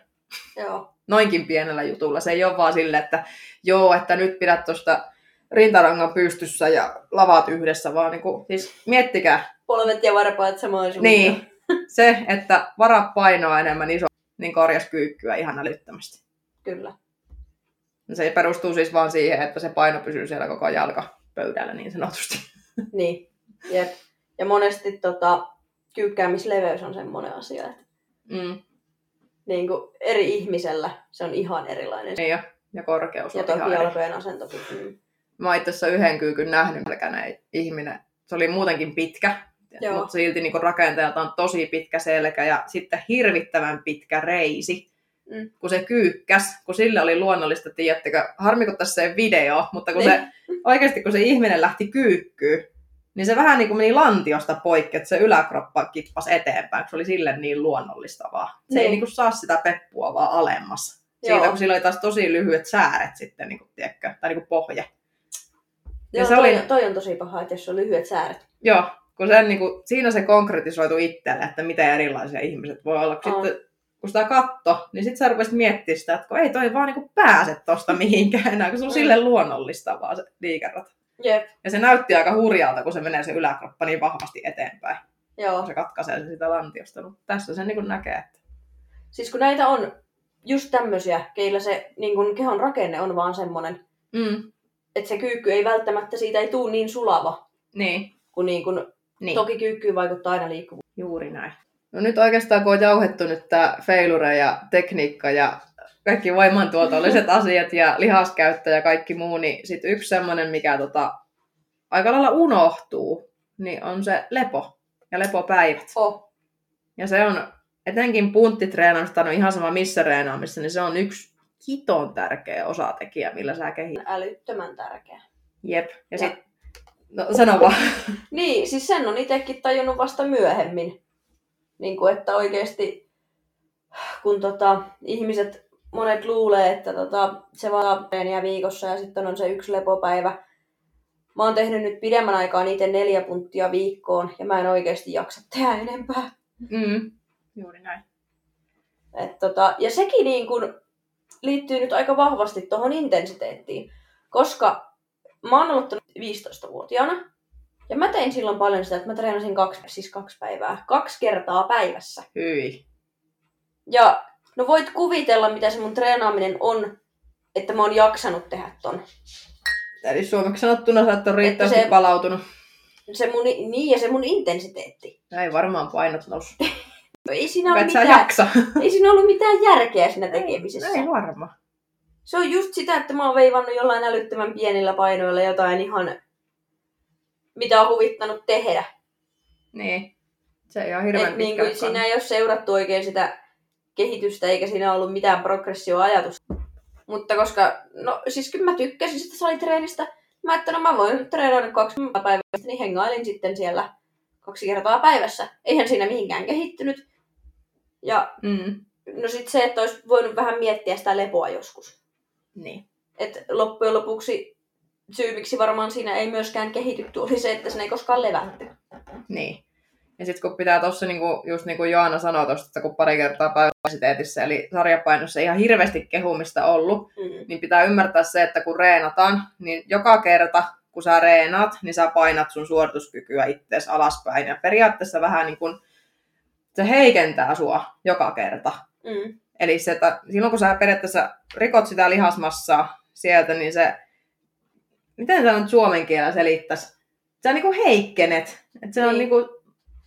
Joo. Noinkin pienellä jutulla. Se ei ole vaan sille, että joo, että nyt pidät tuosta rintarangan pystyssä ja lavat yhdessä, vaan niin kuin, siis miettikää Polvet ja varpaat samoin suuntaan. niin, se, että varaa painoa enemmän iso, niin korjas kyykkyä ihan älyttömästi. Kyllä. Se perustuu siis vaan siihen, että se paino pysyy siellä koko jalkapöydällä niin sanotusti. Niin. Jep. Ja monesti tota, kyykkäämisleveys on semmoinen asia, että Mm. niin kuin eri ihmisellä se on ihan erilainen. Niin ja, ja korkeus Ja on toki ihan eri. jalkojen asentokin. Mm. Mä itse asiassa yhden kyykyn nähnyt pelkänä ihminen. Se oli muutenkin pitkä, Joo. mutta silti niin rakentajalta on tosi pitkä selkä ja sitten hirvittävän pitkä reisi. Mm. Kun se kyykkäs, kun sille oli luonnollista, tiedättekö, harmi kun tässä ei video, mutta kun se, oikeasti kun se ihminen lähti kyykkyyn, niin se vähän niin kuin meni lantiosta poikki, että se yläkroppa kippasi eteenpäin, kun se oli sille niin luonnollista vaan. Se ei Niin. niin kuin saa sitä peppua vaan alemmas. Siitä, Joo. kun sillä oli taas tosi lyhyet sääret sitten, niin kuin, tiedätkö, tai niin kuin pohja. Joo, se toi, oli- toi on tosi paha, että jos on lyhyet sääret. Joo, kun sen, niin kuin, siinä se konkretisoitu itselle, että miten erilaisia ihmiset voi olla. Sitten, kun sitä katto, niin sitten sä rupesit miettimään sitä, että kun ei toi vaan niin kuin pääse tosta mihinkään enää, kun se on Mm. sille luonnollista vaan se liikerata. Jep. Ja se näytti aika hurjalta, kun se menee se yläkroppa niin vahvasti eteenpäin. Joo. Kun se katkaisee sen sitä lantiosta. Mutta tässä sen niin kuin näkee, että Siis kun näitä on just tämmöisiä, keillä se niin kun kehon rakenne on vaan semmoinen, mm, että se kyykky ei välttämättä, siitä ei tule niin sulava, niin, kun, niin kun niin. toki kyykkyyn vaikuttaa aina liikkuvuus. Juuri näin. No nyt oikeastaan kun on jauhettu nyt tämä feilure ja tekniikka ja kaikki voimantuotolliset asiat ja lihaskäyttö ja kaikki muu, niin sit yksi semmoinen, mikä tota, aika lailla unohtuu, niin on se lepo ja lepopäivät. Oh. Ja se on etenkin punttitreenausta, no ihan sama missä treenaamissa, niin se on yksi kiton tärkeä osatekijä, millä sä kehität. Älyttömän tärkeä. Jep. Ja, Ja- sit, no sano vaan. Niin, siis sen on itsekin tajunnut vasta myöhemmin. Niin kuin, että oikeasti, kun tota, ihmiset, monet luulee, että tota, se vaan treeniä viikossa ja sitten on se yksi lepopäivä. Mä oon tehnyt nyt pidemmän aikaa niitä neljä punttia viikkoon ja mä en oikeasti jaksa tehdä enempää. Mm. Juuri näin. Et tota, ja sekin niin kun liittyy nyt aika vahvasti tuohon intensiteettiin, koska mä oon aloittanut 15-vuotiaana ja mä tein silloin paljon sitä, että mä treenasin kaksi, siis kaksi päivää, kaksi kertaa päivässä. Hyi. Ja no voit kuvitella, mitä se mun treenaaminen on, että mä oon jaksanut tehdä ton. Eli suomeksi sanottuna sä et ole riittävästi se- se... palautunut. Se mun, niin ja se mun intensiteetti. Ei varmaan painot noussut. Ei siinä, ollut mitään, jaksa. ei siinä ollut mitään järkeä siinä tekemisessä. Ei varma. Se on just sitä, että mä oon veivannut jollain älyttömän pienillä painoilla jotain ihan, mitä on huvittanut tehdä. Niin. Se ei ole hirveän Et niin kuin siinä ei ole seurattu oikein sitä kehitystä, eikä siinä ollut mitään progressioajatusta. Mutta koska, no siis kyllä mä tykkäsin sitä salitreenistä. Mä että no mä voin treenata kaksi päivästä, niin hengailin sitten siellä kaksi kertaa päivässä. Eihän siinä mihinkään kehittynyt. Ja Mm. no sit se, että olisi voinut vähän miettiä sitä lepoa joskus. Niin. Et loppujen lopuksi syy, miksi varmaan siinä ei myöskään kehitytty, oli se, että se ei koskaan levätty. Niin. Ja sitten kun pitää tuossa, niinku, just niin kuin Joana sanoi tuosta, että kun pari kertaa päiväsiteetissä, eli sarjapainossa ei ihan hirveästi kehumista ollut, Mm. niin pitää ymmärtää se, että kun reenataan, niin joka kerta, kun sä reenaat, niin sä painat sun suorituskykyä ittees alaspäin. Ja periaatteessa vähän niin kuin, se heikentää sua joka kerta. Mm. Eli se, että silloin kun sä periaatteessa rikot sitä lihasmassaa sieltä, niin se miten tämä nyt suomen kielellä selittäisi? Sä niinku heikkenet. Että se on Niin. niinku,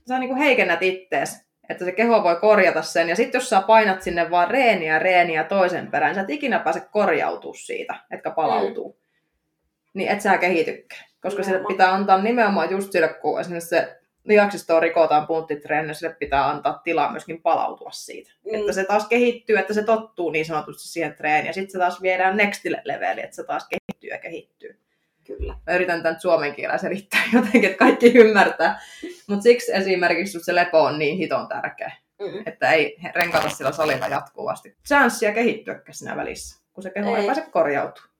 sä niinku heikennät ittees. Että se keho voi korjata sen. Ja sitten jos sä painat sinne vaan reeniä, reeniä toisen perään, niin sä et ikinä pääse korjautua siitä, etkä palautuu. Mm. Niin et sä kehitykään. Koska sille pitää antaa nimenomaan just sille, kun esimerkiksi se lihaksistoa rikotaan punttitreeni, sille pitää antaa tilaa myöskin palautua siitä. Mm. Että se taas kehittyy, että se tottuu niin sanotusti siihen treeniin. Ja sitten se taas viedään nextille leveli, että se taas kehittyy ja kehittyy. Kyllä. Mä yritän tämän suomen kielellä selittää jotenkin, että kaikki ymmärtää. Mutta siksi esimerkiksi se lepo on niin hiton tärkeä, Mm. että ei renkata sillä salilla jatkuvasti. Chanssia kehittyäkään siinä välissä, kun se keho ei, Ei. pääse korjautumaan.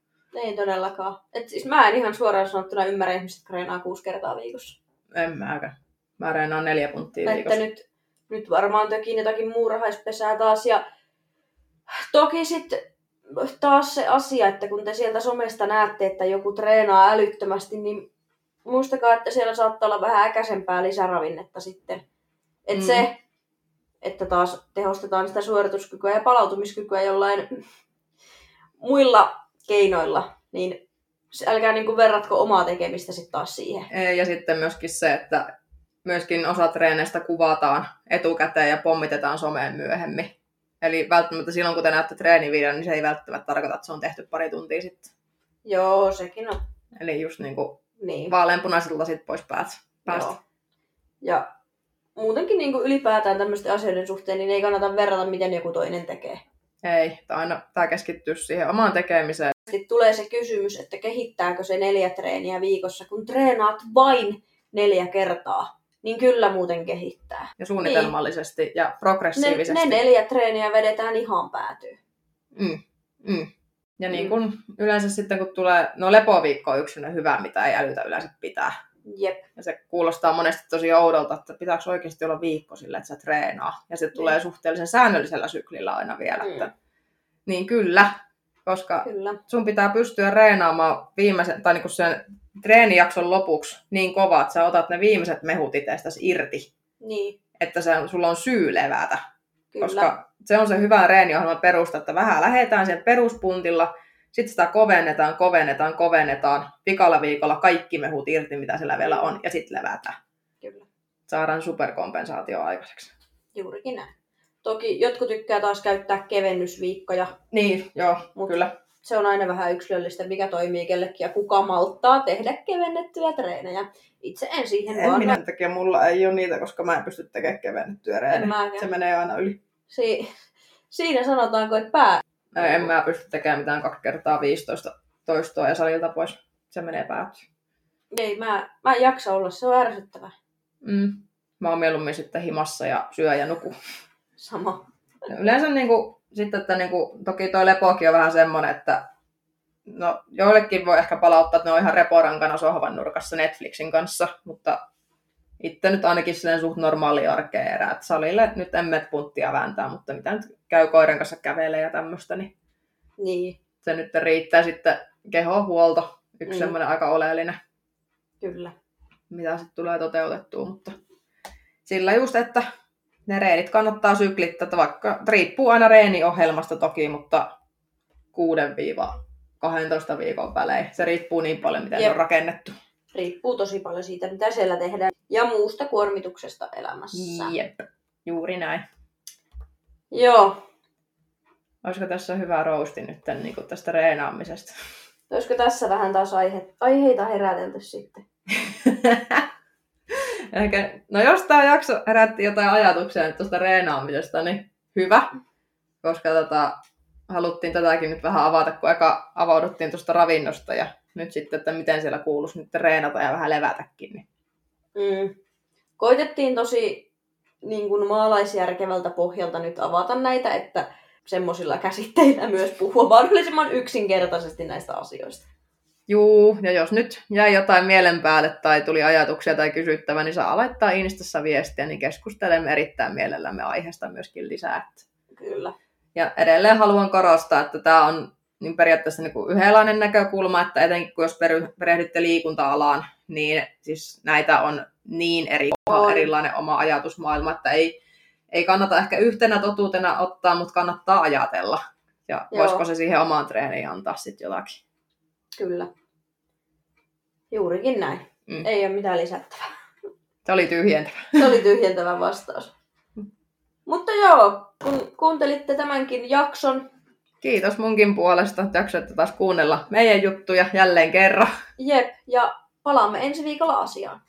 Ei todellakaan. Et siis mä en ihan suoraan sanottuna ymmärrä ihmiset, jotka treenaa kuusi kertaa viikossa. En mäkään. Mä reenaan neljä punttia Että viikossa. nyt, nyt varmaan tökin jotakin muurahaispesää taas. Ja toki sitten taas se asia, että kun te sieltä somesta näette, että joku treenaa älyttömästi, niin muistakaa, että siellä saattaa olla vähän äkäisempää lisäravinnetta sitten. Et Mm. se, että taas tehostetaan sitä suorituskykyä ja palautumiskykyä jollain muilla keinoilla, niin älkää niinku verratko omaa tekemistä sitten taas siihen. Ja sitten myöskin se, että myöskin osa treeneistä kuvataan etukäteen ja pommitetaan someen myöhemmin. Eli välttämättä silloin, kun te näette treenivideon, niin se ei välttämättä tarkoita, että se on tehty pari tuntia sitten. Joo, sekin on. Eli just niin kuin Niin. vaaleanpunaiset lasit pois päät, päästä. Joo. Ja muutenkin niin kuin ylipäätään tämmöisten asioiden suhteen, niin ei kannata verrata, miten joku toinen tekee. Ei, tämä aina tämä keskittyy siihen omaan tekemiseen. Sitten tulee se kysymys, että kehittääkö se neljä treeniä viikossa, kun treenaat vain neljä kertaa, niin kyllä muuten kehittää. Ja suunnitelmallisesti ja Ne, progressiivisesti. ne neljä treeniä vedetään ihan päätyyn. Mm, mm. Ja niin Mm. kuin yleensä sitten, kun tulee, no lepoviikko on yksi hyvä, mitä ei älytä yleensä pitää. Jep. Ja se kuulostaa monesti tosi oudolta, että pitääkö oikeasti olla viikko sille, että sä treenaa. Ja se tulee suhteellisen säännöllisellä syklillä aina vielä. Mm. Että, niin kyllä, koska Kyllä. sun pitää pystyä reenaamaan viimeisen, tai niin sen treenijakson lopuksi niin kovaa, että sä otat ne viimeiset mehut itsestäsi irti, Niin, että se, sulla on syy levätä. kyllä. Koska se on se hyvä reeniohjelman perusta, että vähän lähdetään sen peruspuntilla, sitten sitä kovennetaan, kovennetaan, kovennetaan. Pikalla viikolla kaikki mehut irti, mitä siellä vielä on, ja sitten levätään. Kyllä. Saadaan superkompensaatio aikaiseksi. Juurikin näin. Toki jotkut tykkää taas käyttää kevennysviikkoja. Niin, joo, Mut- kyllä. Se on aina vähän yksilöllistä, mikä toimii kellekin ja kuka malttaa tehdä kevennettyjä treenejä. Itse en siihen En vaan. minä takia mulla ei ole niitä, koska mä en pysty tekemään kevennettyä mäkään. Se menee aina yli. Si- siinä sanotaanko, että pää... Ei, En mä pysty tekemään mitään kaksi kertaa 15 toistoa ja salilta pois. Se menee päätyyn. Ei, mä, mä en jaksa olla, se on ärsyttävää. Mm. Mä oon mieluummin sitten himassa ja syö ja nuku. Sama. No Yleensä niin kuin, sitten, että niin kuin, toki toi lepokin on vähän semmoinen, että no, joillekin voi ehkä palauttaa, että ne on ihan reporankana sohvan nurkassa Netflixin kanssa, mutta itse nyt ainakin silleen suht normaali arkea erää, että salille nyt en mene punttia vääntää, mutta mitä nyt käy koiran kanssa kävelee ja tämmöistä, niin Niin, se nyt riittää sitten kehohuolto, yksi Mm. mm. semmoinen aika oleellinen, kyllä. mitä sitten tulee toteutettua, mutta sillä just, että ne reenit kannattaa syklittää, että vaikka riippuu aina reeniohjelmasta toki, mutta 6-12 viikon välein. Se riippuu niin paljon, miten Jep. on rakennettu. Riippuu tosi paljon siitä, mitä siellä tehdään. Ja muusta kuormituksesta elämässä. Jep, juuri näin. Joo. Olisiko tässä hyvä rousti nyt tämän, niin tästä reenaamisesta? Olisiko tässä vähän taas aihe, aiheita herätelty sitten? Ehkä, no jos tämä jakso herätti jotain ajatuksia nyt tuosta reenaamisesta, niin hyvä. Koska tota, haluttiin tätäkin nyt vähän avata, kun eka avauduttiin tuosta ravinnosta ja nyt sitten, että miten siellä kuuluisi nyt reenata ja vähän levätäkin. Niin. Mm. Koitettiin tosi niin kuin maalaisjärkevältä pohjalta nyt avata näitä, että semmoisilla käsitteillä myös puhua mahdollisimman yksinkertaisesti näistä asioista. Juu, ja jos nyt jäi jotain mielen päälle tai tuli ajatuksia tai kysyttävä, niin saa laittaa Instassa viestiä, niin keskustelemme erittäin mielellämme aiheesta myöskin lisää. Kyllä. Ja edelleen haluan korostaa, että tämä on niin periaatteessa niin kuin yhdenlainen näkökulma, että etenkin kun jos perehdytte liikunta-alaan, niin siis näitä on niin eri, On. erilainen oma ajatusmaailma, että ei, ei kannata ehkä yhtenä totuutena ottaa, mutta kannattaa ajatella. Ja Joo. voisiko se siihen omaan treeniin antaa sitten jotakin. Kyllä. Juurikin näin. Mm. Ei ole mitään lisättävää. Se oli tyhjentävä. Se oli tyhjentävä vastaus. Mutta joo, kun kuuntelitte tämänkin jakson, Kiitos munkin puolesta, että jaksoitte taas kuunnella meidän juttuja jälleen kerran. jep, ja palaamme ensi viikolla asiaan.